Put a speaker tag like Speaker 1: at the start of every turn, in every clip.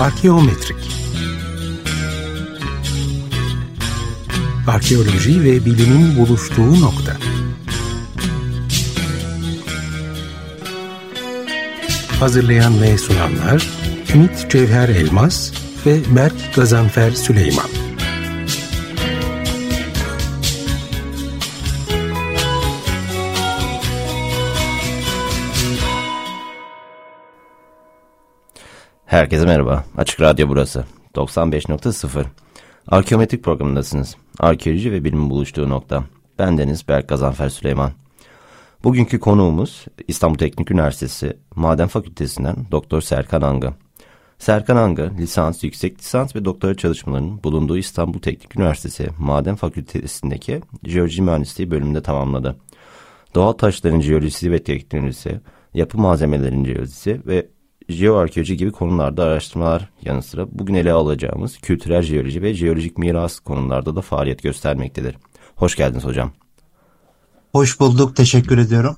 Speaker 1: Arkeometrik Arkeoloji ve bilimin buluştuğu nokta. Hazırlayan ve sunanlar Ümit Cevher Elmas ve Berk Gazanfer Süleyman.
Speaker 2: Herkese merhaba. Açık Radyo burası. 95.0. Arkeometrik programındasınız. Arkeoloji ve bilimin buluştuğu nokta. Ben Deniz Berk Gazanfer Süleyman. Bugünkü konuğumuz İstanbul Teknik Üniversitesi Maden Fakültesinden Doktor Serkan Anga. Serkan Anga, lisans, yüksek lisans ve doktora çalışmalarının bulunduğu İstanbul Teknik Üniversitesi Maden Fakültesi'ndeki Jeoloji Mühendisliği bölümünde tamamladı. Doğal taşların jeolojisi ve teknolojisi, yapı malzemelerinin jeolojisi ve jeoarkeoloji gibi konularda araştırmalar yanı sıra bugün ele alacağımız kültürel jeoloji ve jeolojik miras konularda da faaliyet göstermektedir. Hoş geldiniz hocam.
Speaker 3: Hoş bulduk, teşekkür ediyorum.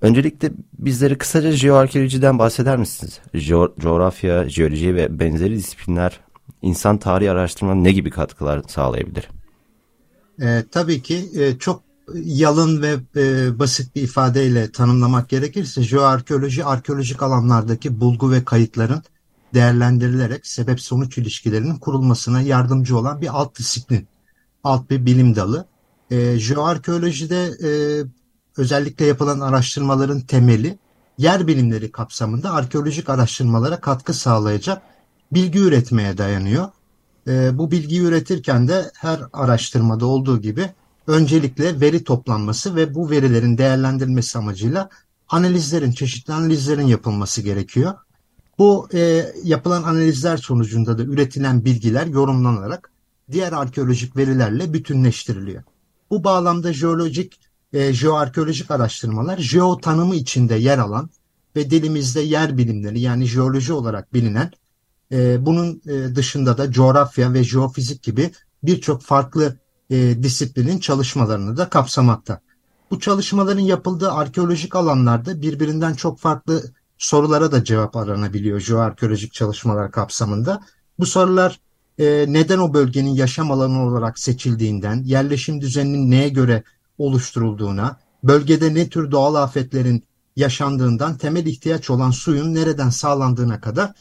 Speaker 2: Öncelikle bizlere kısaca jeoarkeolojiden bahseder misiniz? Jo coğrafya, jeoloji ve benzeri disiplinler insan tarihi araştırmanın ne gibi katkılar sağlayabilir?
Speaker 3: E, tabii ki e, çok yalın ve e, basit bir ifadeyle tanımlamak gerekirse jeoarkeoloji arkeolojik alanlardaki bulgu ve kayıtların değerlendirilerek sebep sonuç ilişkilerinin kurulmasına yardımcı olan bir alt disiplin, alt bir bilim dalı. E, jeoarkeolojide e, özellikle yapılan araştırmaların temeli yer bilimleri kapsamında arkeolojik araştırmalara katkı sağlayacak bilgi üretmeye dayanıyor. E, bu bilgiyi üretirken de her araştırmada olduğu gibi öncelikle veri toplanması ve bu verilerin değerlendirilmesi amacıyla analizlerin, çeşitli analizlerin yapılması gerekiyor. Bu e, yapılan analizler sonucunda da üretilen bilgiler yorumlanarak diğer arkeolojik verilerle bütünleştiriliyor. Bu bağlamda jeolojik, e, jeoarkeolojik araştırmalar jeo tanımı içinde yer alan ve dilimizde yer bilimleri yani jeoloji olarak bilinen e, bunun e, dışında da coğrafya ve jeofizik gibi birçok farklı e, disiplinin çalışmalarını da kapsamakta. Bu çalışmaların yapıldığı arkeolojik alanlarda birbirinden çok farklı sorulara da cevap aranabiliyor jeoarkeolojik çalışmalar kapsamında. Bu sorular e, neden o bölgenin yaşam alanı olarak seçildiğinden, yerleşim düzeninin neye göre oluşturulduğuna, bölgede ne tür doğal afetlerin yaşandığından temel ihtiyaç olan suyun nereden sağlandığına kadar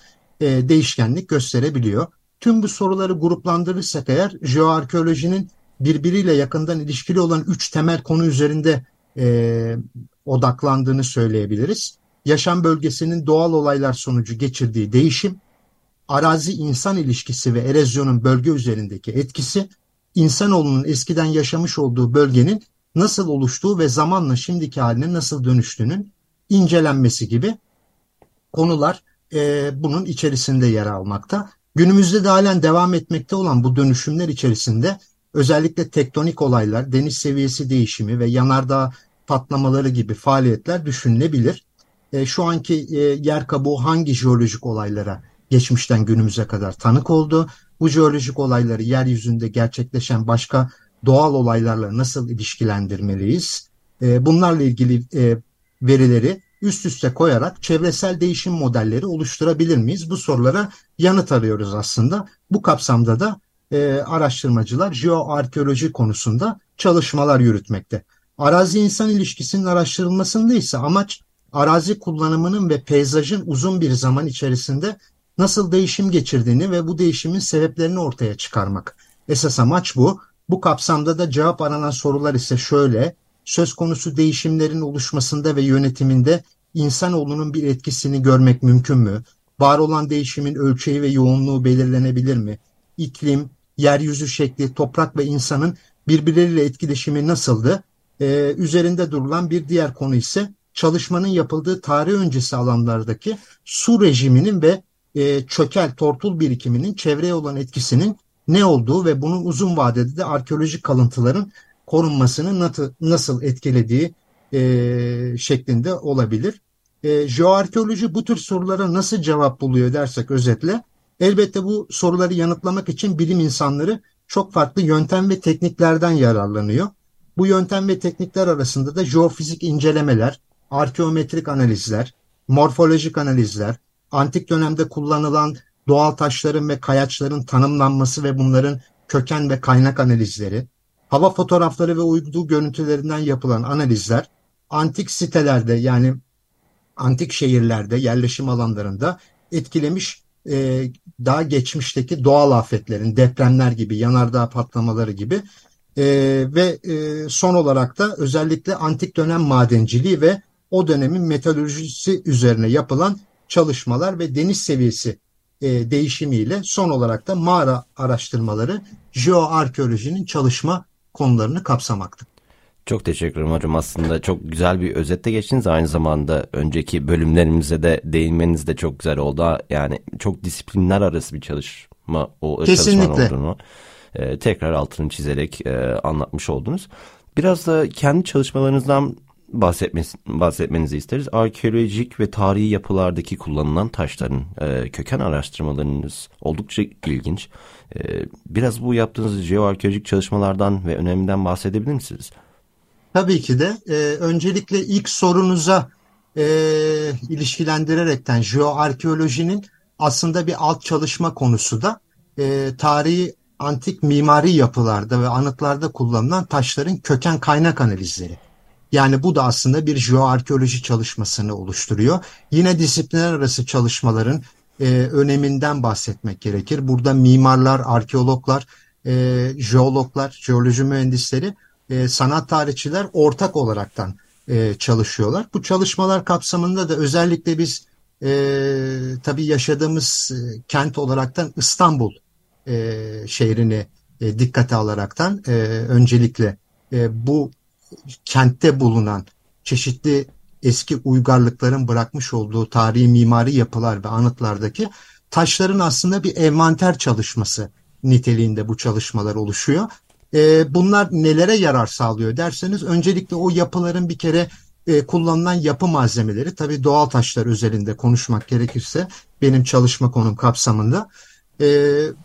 Speaker 3: e, değişkenlik gösterebiliyor. Tüm bu soruları gruplandırırsak eğer jeoarkeolojinin birbiriyle yakından ilişkili olan üç temel konu üzerinde e, odaklandığını söyleyebiliriz. Yaşam bölgesinin doğal olaylar sonucu geçirdiği değişim, arazi-insan ilişkisi ve erozyonun bölge üzerindeki etkisi, insanoğlunun eskiden yaşamış olduğu bölgenin nasıl oluştuğu ve zamanla şimdiki haline nasıl dönüştüğünün incelenmesi gibi konular e, bunun içerisinde yer almakta. Günümüzde de halen devam etmekte olan bu dönüşümler içerisinde özellikle tektonik olaylar, deniz seviyesi değişimi ve yanardağ patlamaları gibi faaliyetler düşünülebilir. E, şu anki e, yer kabuğu hangi jeolojik olaylara geçmişten günümüze kadar tanık oldu? Bu jeolojik olayları yeryüzünde gerçekleşen başka doğal olaylarla nasıl ilişkilendirmeliyiz? E, bunlarla ilgili e, verileri üst üste koyarak çevresel değişim modelleri oluşturabilir miyiz? Bu sorulara yanıt arıyoruz aslında. Bu kapsamda da e, araştırmacılar jeoarkeoloji konusunda çalışmalar yürütmekte. Arazi-insan ilişkisinin araştırılmasında ise amaç arazi kullanımının ve peyzajın uzun bir zaman içerisinde nasıl değişim geçirdiğini ve bu değişimin sebeplerini ortaya çıkarmak. Esas amaç bu. Bu kapsamda da cevap aranan sorular ise şöyle. Söz konusu değişimlerin oluşmasında ve yönetiminde insanoğlunun bir etkisini görmek mümkün mü? Var olan değişimin ölçeği ve yoğunluğu belirlenebilir mi? İklim, yeryüzü şekli, toprak ve insanın birbirleriyle etkileşimi nasıldı? Ee, üzerinde durulan bir diğer konu ise çalışmanın yapıldığı tarih öncesi alanlardaki su rejiminin ve e, çökel tortul birikiminin çevreye olan etkisinin ne olduğu ve bunun uzun vadede de arkeolojik kalıntıların korunmasını nasıl, nasıl etkilediği e, şeklinde olabilir. E, jeoarkeoloji bu tür sorulara nasıl cevap buluyor dersek özetle Elbette bu soruları yanıtlamak için bilim insanları çok farklı yöntem ve tekniklerden yararlanıyor. Bu yöntem ve teknikler arasında da jeofizik incelemeler, arkeometrik analizler, morfolojik analizler, antik dönemde kullanılan doğal taşların ve kayaçların tanımlanması ve bunların köken ve kaynak analizleri, hava fotoğrafları ve uydu görüntülerinden yapılan analizler, antik sitelerde yani antik şehirlerde, yerleşim alanlarında etkilemiş e, daha geçmişteki doğal afetlerin, depremler gibi, yanardağ patlamaları gibi e, ve e, son olarak da özellikle antik dönem madenciliği ve o dönemin metalurjisi üzerine yapılan çalışmalar ve deniz seviyesi e, değişimiyle son olarak da mağara araştırmaları jeoarkeolojinin çalışma konularını kapsamakta.
Speaker 2: Çok teşekkür ederim hocam. Aslında çok güzel bir özette geçtiniz. Aynı zamanda önceki bölümlerimize de değinmeniz de çok güzel oldu. Yani çok disiplinler arası bir çalışma o
Speaker 3: Kesinlikle.
Speaker 2: çalışman olduğunu e, tekrar altını çizerek e, anlatmış oldunuz. Biraz da kendi çalışmalarınızdan bahsetmenizi isteriz. Arkeolojik ve tarihi yapılardaki kullanılan taşların e, köken araştırmalarınız oldukça ilginç. E, biraz bu yaptığınız jeoarkeolojik çalışmalardan ve öneminden bahsedebilir misiniz?
Speaker 3: Tabii ki de. E, öncelikle ilk sorunuza e, ilişkilendirerekten jeoarkeolojinin aslında bir alt çalışma konusu da e, tarihi antik mimari yapılarda ve anıtlarda kullanılan taşların köken kaynak analizleri. Yani bu da aslında bir jeoarkeoloji çalışmasını oluşturuyor. Yine disiplinler arası çalışmaların e, öneminden bahsetmek gerekir. Burada mimarlar, arkeologlar, e, jeologlar, jeoloji mühendisleri, e, sanat tarihçiler ortak olaraktan e, çalışıyorlar. Bu çalışmalar kapsamında da özellikle biz e, tabii yaşadığımız e, kent olaraktan İstanbul e, şehrini e, dikkate alaraktan e, öncelikle e, bu kentte bulunan çeşitli eski uygarlıkların bırakmış olduğu tarihi mimari yapılar ve anıtlardaki taşların aslında bir envanter çalışması niteliğinde bu çalışmalar oluşuyor. E, bunlar nelere yarar sağlıyor derseniz öncelikle o yapıların bir kere e, kullanılan yapı malzemeleri tabii doğal taşlar özelinde konuşmak gerekirse benim çalışma konum kapsamında e,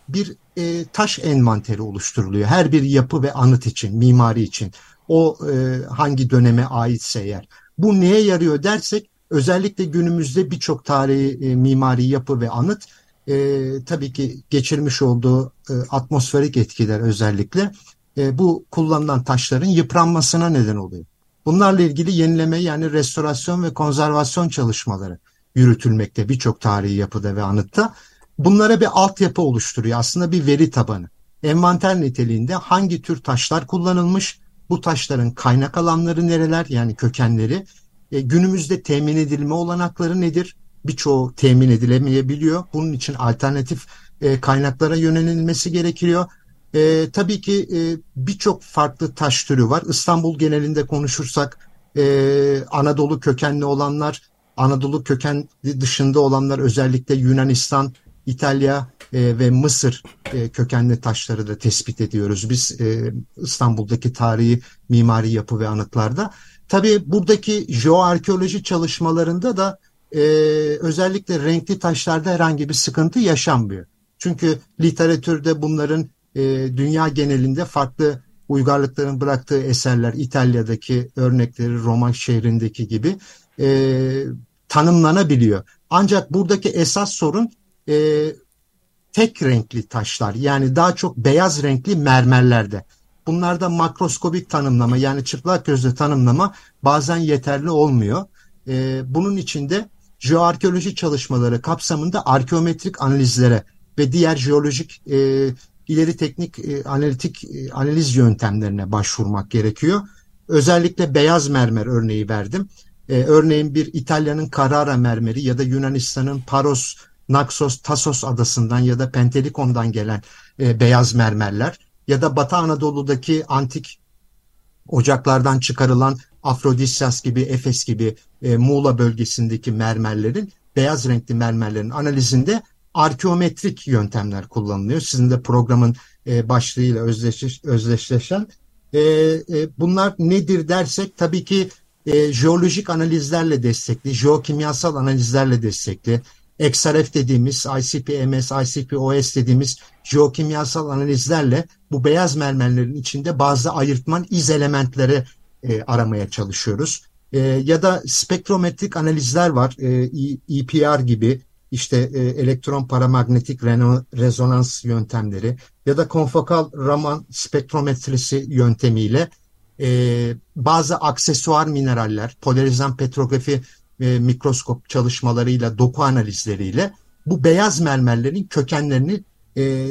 Speaker 3: bir e, taş envanteri oluşturuluyor. Her bir yapı ve anıt için, mimari için o e, hangi döneme aitse eğer. Bu neye yarıyor dersek özellikle günümüzde birçok tarihi e, mimari yapı ve anıt e, tabii ki geçirmiş olduğu e, atmosferik etkiler özellikle e, bu kullanılan taşların yıpranmasına neden oluyor. Bunlarla ilgili yenileme yani restorasyon ve konservasyon çalışmaları yürütülmekte birçok tarihi yapıda ve anıtta. Bunlara bir altyapı oluşturuyor aslında bir veri tabanı. Envanter niteliğinde hangi tür taşlar kullanılmış, bu taşların kaynak alanları nereler yani kökenleri, e, günümüzde temin edilme olanakları nedir? Birçoğu temin edilemeyebiliyor. Bunun için alternatif e, kaynaklara yönelilmesi gerekiyor. E, tabii ki e, birçok farklı taş türü var. İstanbul genelinde konuşursak e, Anadolu kökenli olanlar, Anadolu köken dışında olanlar özellikle Yunanistan, İtalya e, ve Mısır e, kökenli taşları da tespit ediyoruz biz e, İstanbul'daki tarihi mimari yapı ve anıtlarda. Tabii buradaki jeoarkeoloji çalışmalarında da e, özellikle renkli taşlarda herhangi bir sıkıntı yaşanmıyor. Çünkü literatürde bunların e, dünya genelinde farklı uygarlıkların bıraktığı eserler İtalya'daki örnekleri Roma şehrindeki gibi e, tanımlanabiliyor. Ancak buradaki esas sorun e, tek renkli taşlar yani daha çok beyaz renkli mermerlerde. Bunlarda makroskobik tanımlama yani çıplak gözle tanımlama bazen yeterli olmuyor. E, bunun için de jeoarkeoloji çalışmaları kapsamında arkeometrik analizlere ve diğer jeolojik e, ileri teknik e, analitik e, analiz yöntemlerine başvurmak gerekiyor. Özellikle beyaz mermer örneği verdim. E, örneğin bir İtalya'nın Carrara mermeri ya da Yunanistan'ın Paros, Naxos, Tasos adasından ya da Pentelikon'dan gelen e, beyaz mermerler ya da Batı Anadolu'daki antik ocaklardan çıkarılan Afrodisyas gibi, Efes gibi e, Muğla bölgesindeki mermerlerin, beyaz renkli mermerlerin analizinde arkeometrik yöntemler kullanılıyor. Sizin de programın e, başlığıyla özdeşleş, özdeşleşen. E, e, bunlar nedir dersek tabii ki e, jeolojik analizlerle destekli, jeokimyasal analizlerle destekli, XRF dediğimiz, ICP-MS, ICP-OS dediğimiz jeokimyasal analizlerle bu beyaz mermerlerin içinde bazı ayırtman iz elementleri e, aramaya çalışıyoruz. E, ya da spektrometrik analizler var, e, EPR gibi işte e, elektron paramanyetik rezonans yöntemleri ya da konfokal Raman spektrometrisi yöntemiyle e, bazı aksesuar mineraller, polarizan petrografi e, mikroskop çalışmalarıyla, doku analizleriyle bu beyaz mermerlerin kökenlerini e,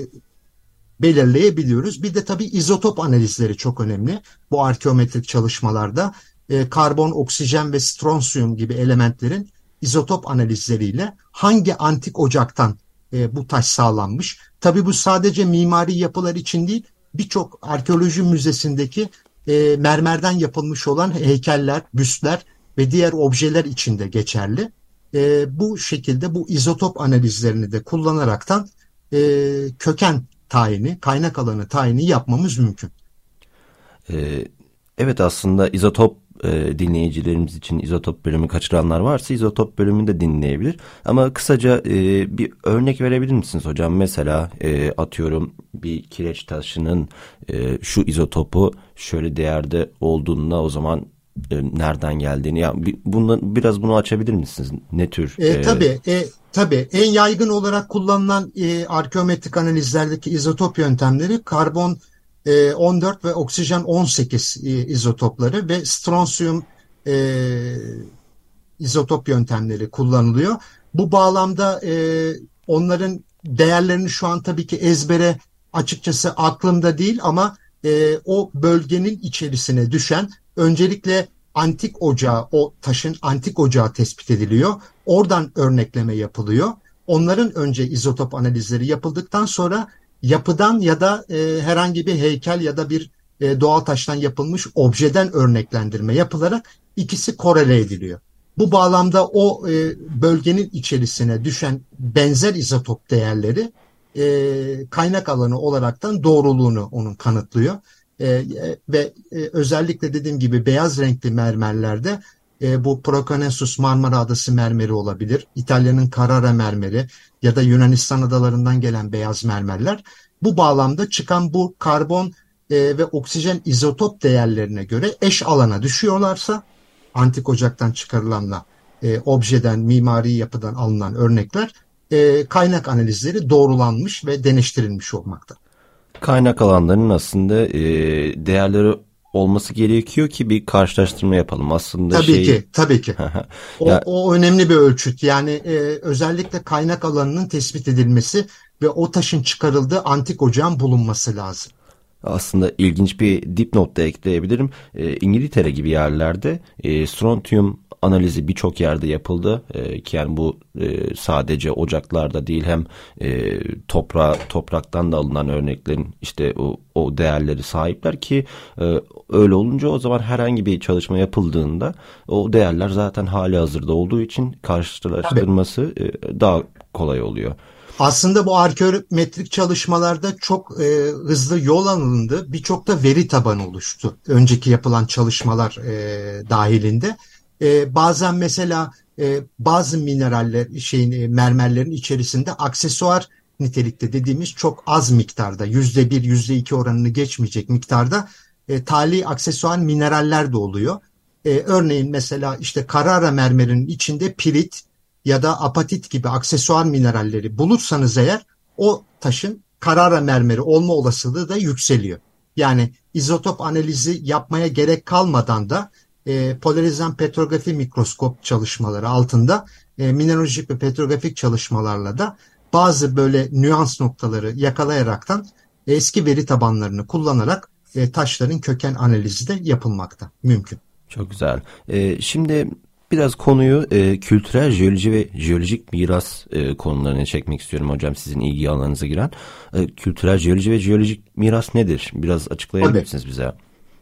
Speaker 3: belirleyebiliyoruz. Bir de tabii izotop analizleri çok önemli bu arkeometrik çalışmalarda. E, karbon, oksijen ve stronsiyum gibi elementlerin izotop analizleriyle hangi antik ocaktan e, bu taş sağlanmış. Tabii bu sadece mimari yapılar için değil birçok arkeoloji müzesindeki e, mermerden yapılmış olan heykeller, büstler ve diğer objeler için de geçerli. E, bu şekilde bu izotop analizlerini de kullanaraktan e, köken tayini, kaynak alanı tayini yapmamız mümkün.
Speaker 2: Ee, evet aslında izotop e, dinleyicilerimiz için izotop bölümü kaçıranlar varsa izotop bölümünü de dinleyebilir. Ama kısaca e, bir örnek verebilir misiniz hocam? Mesela e, atıyorum bir kireç taşının e, şu izotopu şöyle değerde olduğunda o zaman e, nereden geldiğini ya bundan biraz bunu açabilir misiniz? Ne tür?
Speaker 3: E, e... Tabii. E, tabii. En yaygın olarak kullanılan e, arkeometrik analizlerdeki izotop yöntemleri karbon 14 e, ve oksijen 18 e, izotopları ve stronsiyum e, izotop yöntemleri kullanılıyor. Bu bağlamda e, onların değerlerini şu an tabii ki ezbere açıkçası aklımda değil ama e, o bölgenin içerisine düşen öncelikle antik ocağı, o taşın antik ocağı tespit ediliyor. Oradan örnekleme yapılıyor. Onların önce izotop analizleri yapıldıktan sonra yapıdan ya da e, herhangi bir heykel ya da bir e, doğal taştan yapılmış objeden örneklendirme yapılarak ikisi korele ediliyor. Bu bağlamda o e, bölgenin içerisine düşen benzer izotop değerleri e, kaynak alanı olaraktan doğruluğunu onun kanıtlıyor. E, ve e, özellikle dediğim gibi beyaz renkli mermerlerde e, bu Proconnesus Marmara Adası mermeri olabilir. İtalya'nın Carrara mermeri ya da Yunanistan adalarından gelen beyaz mermerler. Bu bağlamda çıkan bu karbon e, ve oksijen izotop değerlerine göre eş alana düşüyorlarsa antik ocaktan çıkarılanla e, objeden, mimari yapıdan alınan örnekler e, kaynak analizleri doğrulanmış ve deniştirilmiş olmakta.
Speaker 2: Kaynak alanlarının aslında e, değerleri olması gerekiyor ki bir karşılaştırma yapalım. Aslında
Speaker 3: tabii şey... ki, tabii ki. o, ya... o önemli bir ölçüt. Yani e, özellikle kaynak alanının tespit edilmesi ve o taşın çıkarıldığı antik ocağın bulunması lazım.
Speaker 2: Aslında ilginç bir dipnot da ekleyebilirim. E, İngiltere gibi yerlerde e, strontium analizi birçok yerde yapıldı e, ki yani bu e, sadece ocaklarda değil hem e, toprağa topraktan da alınan örneklerin işte o, o değerleri sahipler ki e, öyle olunca o zaman herhangi bir çalışma yapıldığında o değerler zaten hali hazırda olduğu için karşılaştırılması e, daha kolay oluyor.
Speaker 3: Aslında bu arkeometrik çalışmalarda çok e, hızlı yol alındı. Birçok da veri tabanı oluştu. Önceki yapılan çalışmalar e, dahilinde. E, bazen mesela e, bazı mineraller, şeyin e, mermerlerin içerisinde aksesuar nitelikte dediğimiz çok az miktarda yüzde bir, yüzde iki oranını geçmeyecek miktarda e, tali aksesuar mineraller de oluyor. E, örneğin mesela işte Carrara mermerinin içinde pirit ya da apatit gibi aksesuar mineralleri bulursanız eğer o taşın Carrara mermeri olma olasılığı da yükseliyor. Yani izotop analizi yapmaya gerek kalmadan da e, polarizan petrografi mikroskop çalışmaları altında e, mineralojik ve petrografik çalışmalarla da bazı böyle nüans noktaları yakalayaraktan eski veri tabanlarını kullanarak e, taşların köken analizi de yapılmakta mümkün.
Speaker 2: Çok güzel. E, şimdi biraz konuyu e, kültürel jeoloji ve jeolojik miras e, konularına çekmek istiyorum hocam sizin ilgi alanınıza giren. E, kültürel jeoloji ve jeolojik miras nedir? Biraz açıklayabilir misiniz bize?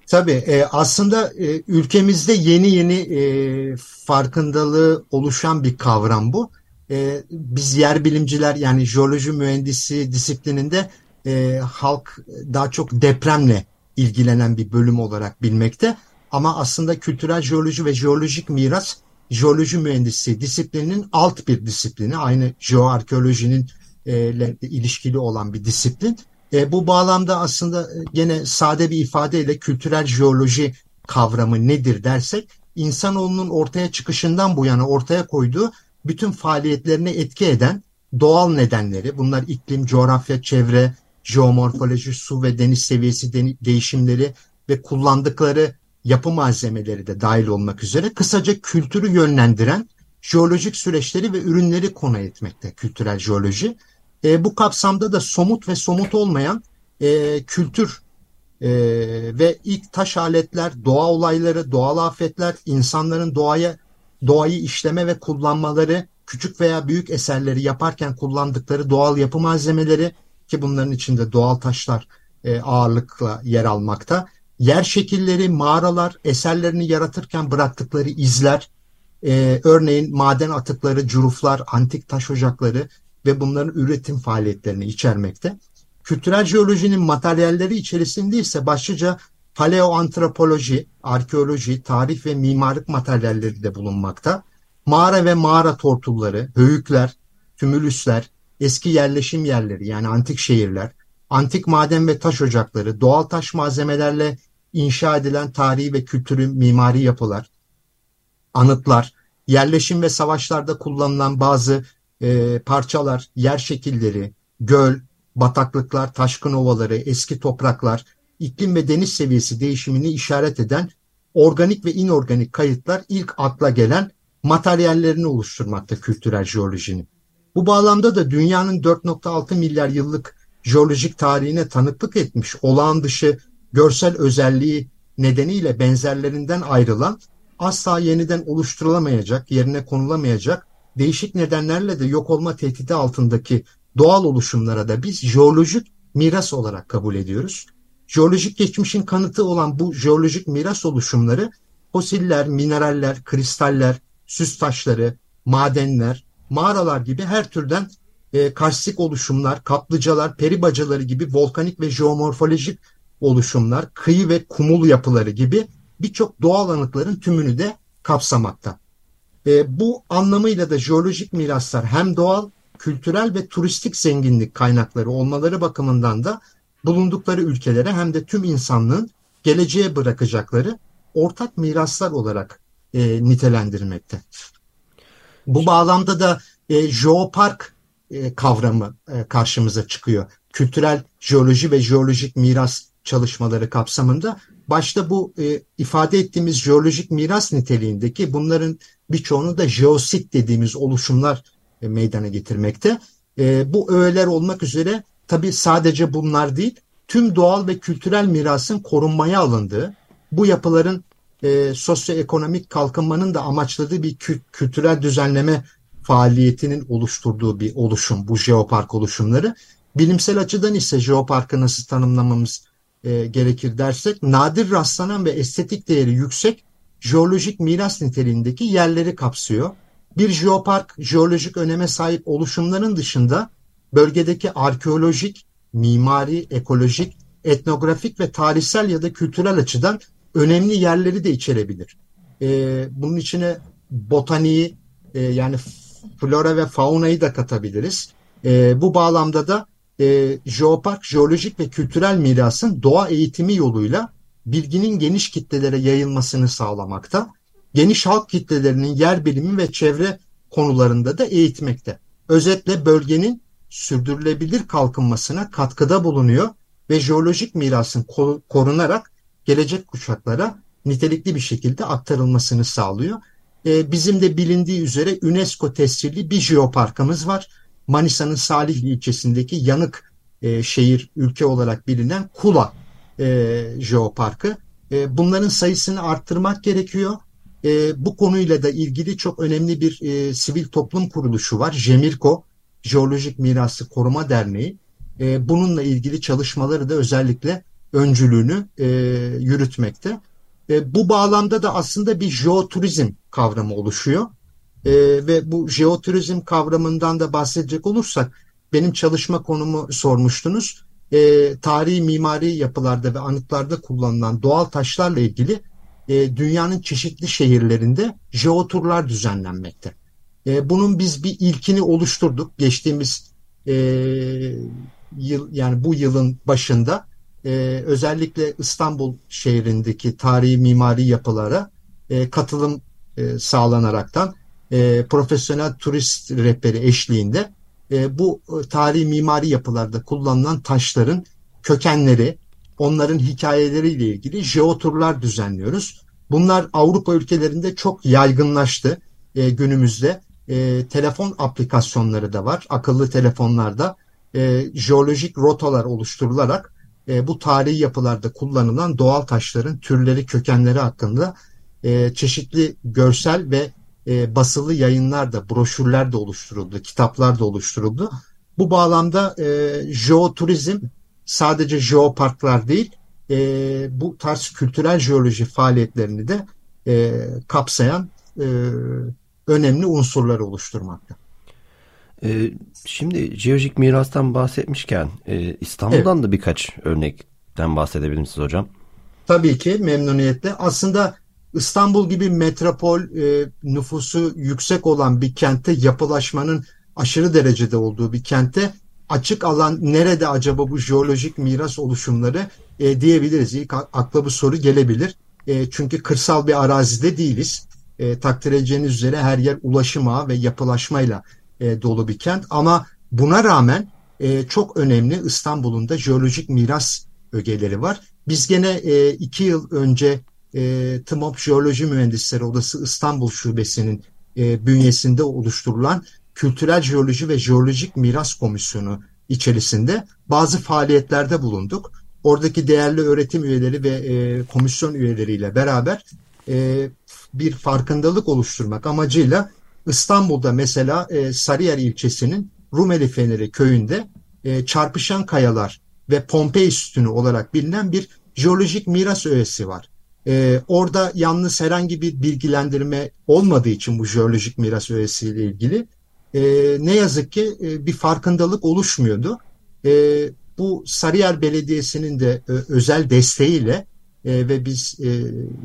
Speaker 3: Tabii e, aslında e, ülkemizde yeni yeni e, farkındalığı oluşan bir kavram bu. E, biz yer bilimciler yani jeoloji mühendisi disiplininde e, halk daha çok depremle ilgilenen bir bölüm olarak bilmekte. Ama aslında kültürel jeoloji ve jeolojik miras jeoloji mühendisi disiplininin alt bir disiplini. Aynı jeoarkeolojinin e, ilişkili olan bir disiplin. E, bu bağlamda aslında e, gene sade bir ifadeyle kültürel jeoloji kavramı nedir dersek insanoğlunun ortaya çıkışından bu yana ortaya koyduğu bütün faaliyetlerine etki eden doğal nedenleri, bunlar iklim, coğrafya, çevre, jeomorfoloji, su ve deniz seviyesi değişimleri ve kullandıkları yapı malzemeleri de dahil olmak üzere kısaca kültürü yönlendiren jeolojik süreçleri ve ürünleri konu etmekte kültürel jeoloji. E, bu kapsamda da somut ve somut olmayan e, kültür e, ve ilk taş aletler, doğa olayları, doğal afetler, insanların doğaya doğayı işleme ve kullanmaları, küçük veya büyük eserleri yaparken kullandıkları doğal yapı malzemeleri ki bunların içinde doğal taşlar e, ağırlıkla yer almakta. Yer şekilleri, mağaralar, eserlerini yaratırken bıraktıkları izler, e, örneğin maden atıkları, curuflar, antik taş ocakları ve bunların üretim faaliyetlerini içermekte. Kültürel jeolojinin materyalleri içerisinde ise başlıca paleoantropoloji, arkeoloji, tarih ve mimarlık materyalleri de bulunmakta. Mağara ve mağara tortulları, höyükler, tümülüsler, eski yerleşim yerleri yani antik şehirler, antik maden ve taş ocakları, doğal taş malzemelerle inşa edilen tarihi ve kültürü mimari yapılar, anıtlar, yerleşim ve savaşlarda kullanılan bazı e, parçalar, yer şekilleri, göl, bataklıklar, taşkın ovaları, eski topraklar, iklim ve deniz seviyesi değişimini işaret eden organik ve inorganik kayıtlar ilk akla gelen materyallerini oluşturmakta kültürel jeolojinin. Bu bağlamda da dünyanın 4.6 milyar yıllık jeolojik tarihine tanıklık etmiş olağan dışı görsel özelliği nedeniyle benzerlerinden ayrılan asla yeniden oluşturulamayacak, yerine konulamayacak, değişik nedenlerle de yok olma tehdidi altındaki doğal oluşumlara da biz jeolojik miras olarak kabul ediyoruz. Jeolojik geçmişin kanıtı olan bu jeolojik miras oluşumları fosiller, mineraller, kristaller, süs taşları, madenler, mağaralar gibi her türden e, karstik oluşumlar, kaplıcalar, peri bacaları gibi volkanik ve jeomorfolojik oluşumlar, kıyı ve kumul yapıları gibi birçok doğal anıtların tümünü de kapsamakta. E, bu anlamıyla da jeolojik miraslar hem doğal, kültürel ve turistik zenginlik kaynakları olmaları bakımından da bulundukları ülkelere hem de tüm insanlığın geleceğe bırakacakları ortak miraslar olarak e, nitelendirmekte. Bu bağlamda da e, jeopark e, kavramı e, karşımıza çıkıyor. Kültürel jeoloji ve jeolojik miras çalışmaları kapsamında başta bu e, ifade ettiğimiz jeolojik miras niteliğindeki bunların birçoğunu da jeosit dediğimiz oluşumlar e, meydana getirmekte. E, bu öğeler olmak üzere tabi sadece bunlar değil tüm doğal ve kültürel mirasın korunmaya alındığı bu yapıların e, sosyoekonomik kalkınmanın da amaçladığı bir kü kültürel düzenleme faaliyetinin oluşturduğu bir oluşum bu jeopark oluşumları. Bilimsel açıdan ise jeoparkı nasıl tanımlamamız e, gerekir dersek nadir rastlanan ve estetik değeri yüksek jeolojik miras niteliğindeki yerleri kapsıyor. Bir jeopark jeolojik öneme sahip oluşumların dışında bölgedeki arkeolojik, mimari, ekolojik, etnografik ve tarihsel ya da kültürel açıdan önemli yerleri de içerebilir. E, bunun içine botaniği e, yani flora ve faunayı da katabiliriz. E, bu bağlamda da e, jeopark, jeolojik ve kültürel mirasın doğa eğitimi yoluyla bilginin geniş kitlelere yayılmasını sağlamakta. Geniş halk kitlelerinin yer bilimi ve çevre konularında da eğitmekte. Özetle bölgenin sürdürülebilir kalkınmasına katkıda bulunuyor ve jeolojik mirasın korunarak gelecek kuşaklara nitelikli bir şekilde aktarılmasını sağlıyor. Ee, bizim de bilindiği üzere UNESCO tescilli bir jeoparkımız var. Manisa'nın Salihli ilçesindeki yanık e, şehir ülke olarak bilinen Kula e, Jeoparkı. E, bunların sayısını arttırmak gerekiyor. E, bu konuyla da ilgili çok önemli bir e, sivil toplum kuruluşu var. Jemirko, Jeolojik Mirası Koruma Derneği. E, bununla ilgili çalışmaları da özellikle öncülüğünü e, yürütmekte. E, bu bağlamda da aslında bir jeoturizm kavramı oluşuyor. E, ve bu jeoturizm kavramından da bahsedecek olursak benim çalışma konumu sormuştunuz. E, tarihi mimari yapılarda ve anıtlarda kullanılan doğal taşlarla ilgili e, dünyanın çeşitli şehirlerinde jeoturlar düzenlenmekte. E, bunun biz bir ilkini oluşturduk geçtiğimiz e, yıl yani bu yılın başında e, özellikle İstanbul şehrindeki tarihi mimari yapılara e, katılım e, sağlanaraktan e, profesyonel turist rehberi eşliğinde e, bu e, tarihi mimari yapılarda kullanılan taşların kökenleri, onların hikayeleriyle ilgili jeoturlar düzenliyoruz. Bunlar Avrupa ülkelerinde çok yaygınlaştı e, günümüzde. E, telefon aplikasyonları da var. Akıllı telefonlarda e, jeolojik rotalar oluşturularak e, bu tarihi yapılarda kullanılan doğal taşların türleri, kökenleri hakkında e, çeşitli görsel ve e, basılı yayınlar da, broşürler de oluşturuldu, kitaplar da oluşturuldu. Bu bağlamda e, jeoturizm sadece jeoparklar değil, e, bu tarz kültürel jeoloji faaliyetlerini de e, kapsayan e, önemli unsurları oluşturmakta.
Speaker 2: Ee, şimdi jeolojik mirastan bahsetmişken e, İstanbul'dan evet. da birkaç örnekten bahsedebilir misiniz hocam?
Speaker 3: Tabii ki memnuniyetle. Aslında İstanbul gibi metropol e, nüfusu yüksek olan bir kentte yapılaşmanın aşırı derecede olduğu bir kentte açık alan nerede acaba bu jeolojik miras oluşumları e, diyebiliriz. İlk akla bu soru gelebilir. E, çünkü kırsal bir arazide değiliz. E, takdir edeceğiniz üzere her yer ulaşım ve yapılaşmayla e, dolu bir kent. Ama buna rağmen e, çok önemli İstanbul'un da jeolojik miras ögeleri var. Biz gene e, iki yıl önce e, TMOP Jeoloji Mühendisleri Odası İstanbul Şubesi'nin e, bünyesinde oluşturulan Kültürel Jeoloji ve Jeolojik Miras Komisyonu içerisinde bazı faaliyetlerde bulunduk. Oradaki değerli öğretim üyeleri ve e, komisyon üyeleriyle beraber e, bir farkındalık oluşturmak amacıyla İstanbul'da mesela e, Sarıyer ilçesinin Rumeli Feneri köyünde e, çarpışan kayalar ve Pompei sütunu olarak bilinen bir jeolojik miras öğesi var. E, orada yalnız herhangi bir bilgilendirme olmadığı için bu jeolojik miras öğesiyle ilgili e, ne yazık ki e, bir farkındalık oluşmuyordu. E, bu Sarıyer Belediyesi'nin de e, özel desteğiyle e, ve biz e,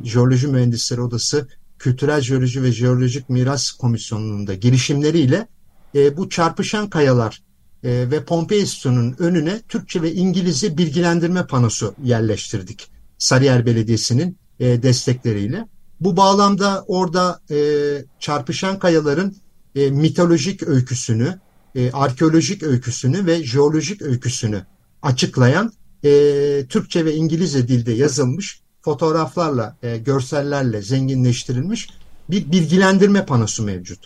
Speaker 3: Jeoloji Mühendisleri Odası Kültürel Jeoloji ve Jeolojik Miras Komisyonu'nun da girişimleriyle e, bu çarpışan kayalar e, ve Pompei Sütunu'nun önüne Türkçe ve İngilizce bilgilendirme panosu yerleştirdik. Sarıyer Belediyesi'nin e, destekleriyle. Bu bağlamda orada e, çarpışan kayaların e, mitolojik öyküsünü, e, arkeolojik öyküsünü ve jeolojik öyküsünü açıklayan e, Türkçe ve İngilizce dilde yazılmış fotoğraflarla, e, görsellerle zenginleştirilmiş bir bilgilendirme panosu mevcut.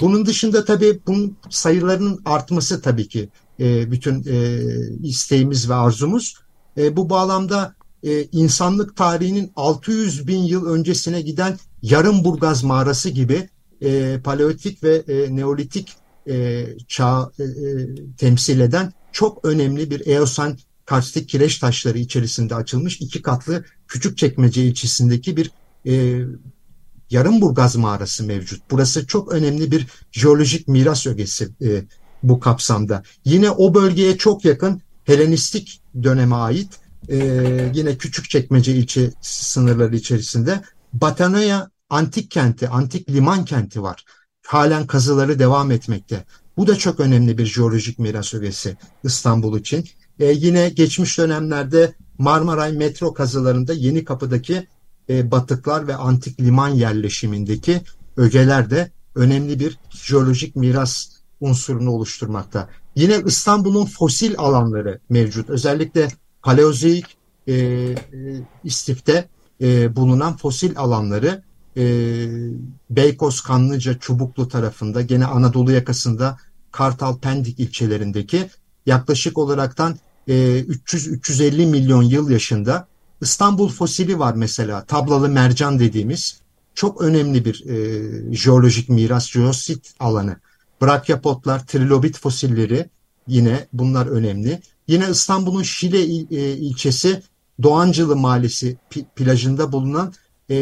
Speaker 3: Bunun dışında tabii bunun sayılarının artması tabii ki e, bütün e, isteğimiz ve arzumuz. E, bu bağlamda e, insanlık tarihinin 600 bin yıl öncesine giden Yarımburgaz mağarası gibi e, paleolitik ve e, neolitik e, çağ e, e, temsil eden çok önemli bir Eosen karstik kireç taşları içerisinde açılmış iki katlı küçük çekmece ilçesindeki bir e, Yarımburgaz mağarası mevcut. Burası çok önemli bir jeolojik miras ögesi e, bu kapsamda. Yine o bölgeye çok yakın Helenistik döneme ait e, yine küçük çekmece ilçe sınırları içerisinde Batanoya antik kenti, antik liman kenti var. Halen kazıları devam etmekte. Bu da çok önemli bir jeolojik miras ögesi İstanbul için. E, yine geçmiş dönemlerde Marmaray metro kazılarında Yeni Kapı'daki e, batıklar ve antik liman yerleşimindeki ögeler de önemli bir jeolojik miras unsurunu oluşturmakta. Yine İstanbul'un fosil alanları mevcut. Özellikle Paleozoik e, e, istifte e, bulunan fosil alanları e, Beykoz, Kanlıca, Çubuklu tarafında gene Anadolu yakasında Kartal, Pendik ilçelerindeki yaklaşık olaraktan e, 300-350 milyon yıl yaşında İstanbul fosili var mesela tablalı mercan dediğimiz çok önemli bir e, jeolojik miras, jeosit alanı. Brakyapotlar, trilobit fosilleri yine bunlar önemli. Yine İstanbul'un Şile il, e, ilçesi Doğancılı Mahallesi plajında bulunan e,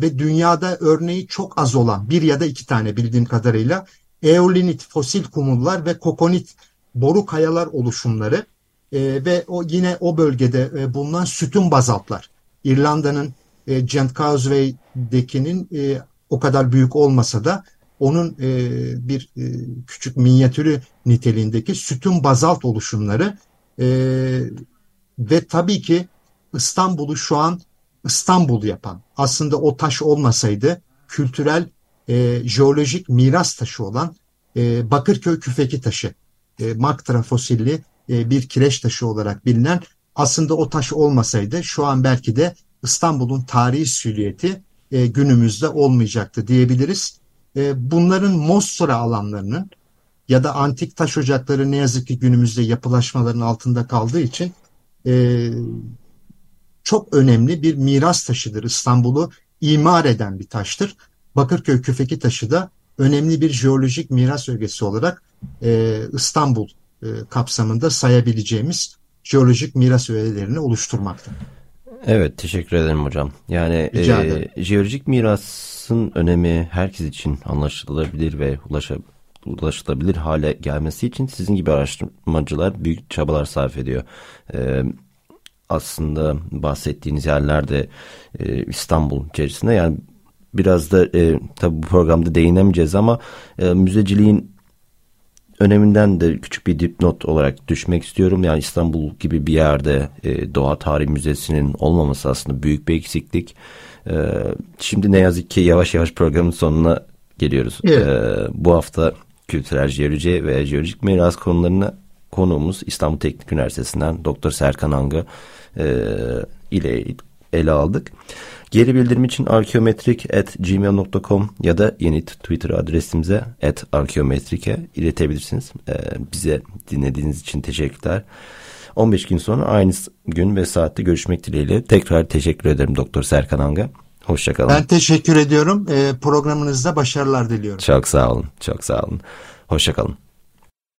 Speaker 3: ve dünyada örneği çok az olan bir ya da iki tane bildiğim kadarıyla eolinit fosil kumullar ve kokonit boru kayalar oluşumları e, ve o yine o bölgede e, bulunan sütun bazaltlar. İrlanda'nın e, Gent Causeway'dekinin e, o kadar büyük olmasa da onun e, bir e, küçük minyatürü niteliğindeki sütun bazalt oluşumları e, ve tabii ki İstanbul'u şu an İstanbul yapan aslında o taş olmasaydı kültürel e, jeolojik miras taşı olan e, Bakırköy küfeki taşı, e, Maktra fosilli e, bir kireç taşı olarak bilinen aslında o taş olmasaydı şu an belki de İstanbul'un tarihi süliyeti e, günümüzde olmayacaktı diyebiliriz. E, bunların Mostra alanlarının ya da antik taş ocakları ne yazık ki günümüzde yapılaşmaların altında kaldığı için e, çok önemli bir miras taşıdır. İstanbul'u imar eden bir taştır. Bakırköy küfeki taşı da önemli bir jeolojik miras ögesi olarak e, İstanbul e, kapsamında sayabileceğimiz jeolojik miras öğelerini oluşturmakta.
Speaker 2: Evet teşekkür ederim hocam. Yani e, jeolojik mirasın önemi herkes için anlaşılabilir ve ulaşabilir ulaşılabilir hale gelmesi için sizin gibi araştırmacılar büyük çabalar sarf ediyor. Ee, aslında bahsettiğiniz yerlerde e, İstanbul içerisinde yani biraz da e, tabi bu programda değinemeyeceğiz ama e, müzeciliğin öneminden de küçük bir dipnot olarak düşmek istiyorum. Yani İstanbul gibi bir yerde e, Doğa Tarih Müzesi'nin olmaması aslında büyük bir eksiklik. E, şimdi ne yazık ki yavaş yavaş programın sonuna geliyoruz. Evet. E, bu hafta kültürel jeoloji ve jeolojik miras konularını konuğumuz İstanbul Teknik Üniversitesi'nden Doktor Serkan Anga e, ile ele aldık. Geri bildirim için arkeometrik@gmail.com ya da yeni Twitter adresimize @arkeometrike iletebilirsiniz. Ee, bize dinlediğiniz için teşekkürler. 15 gün sonra aynı gün ve saatte görüşmek dileğiyle. Tekrar teşekkür ederim Doktor Serkan Anga. Hoşçakalın.
Speaker 3: Ben teşekkür ediyorum. Ee, programınızda başarılar diliyorum.
Speaker 2: Çok sağ olun. Çok sağ olun. Hoşçakalın.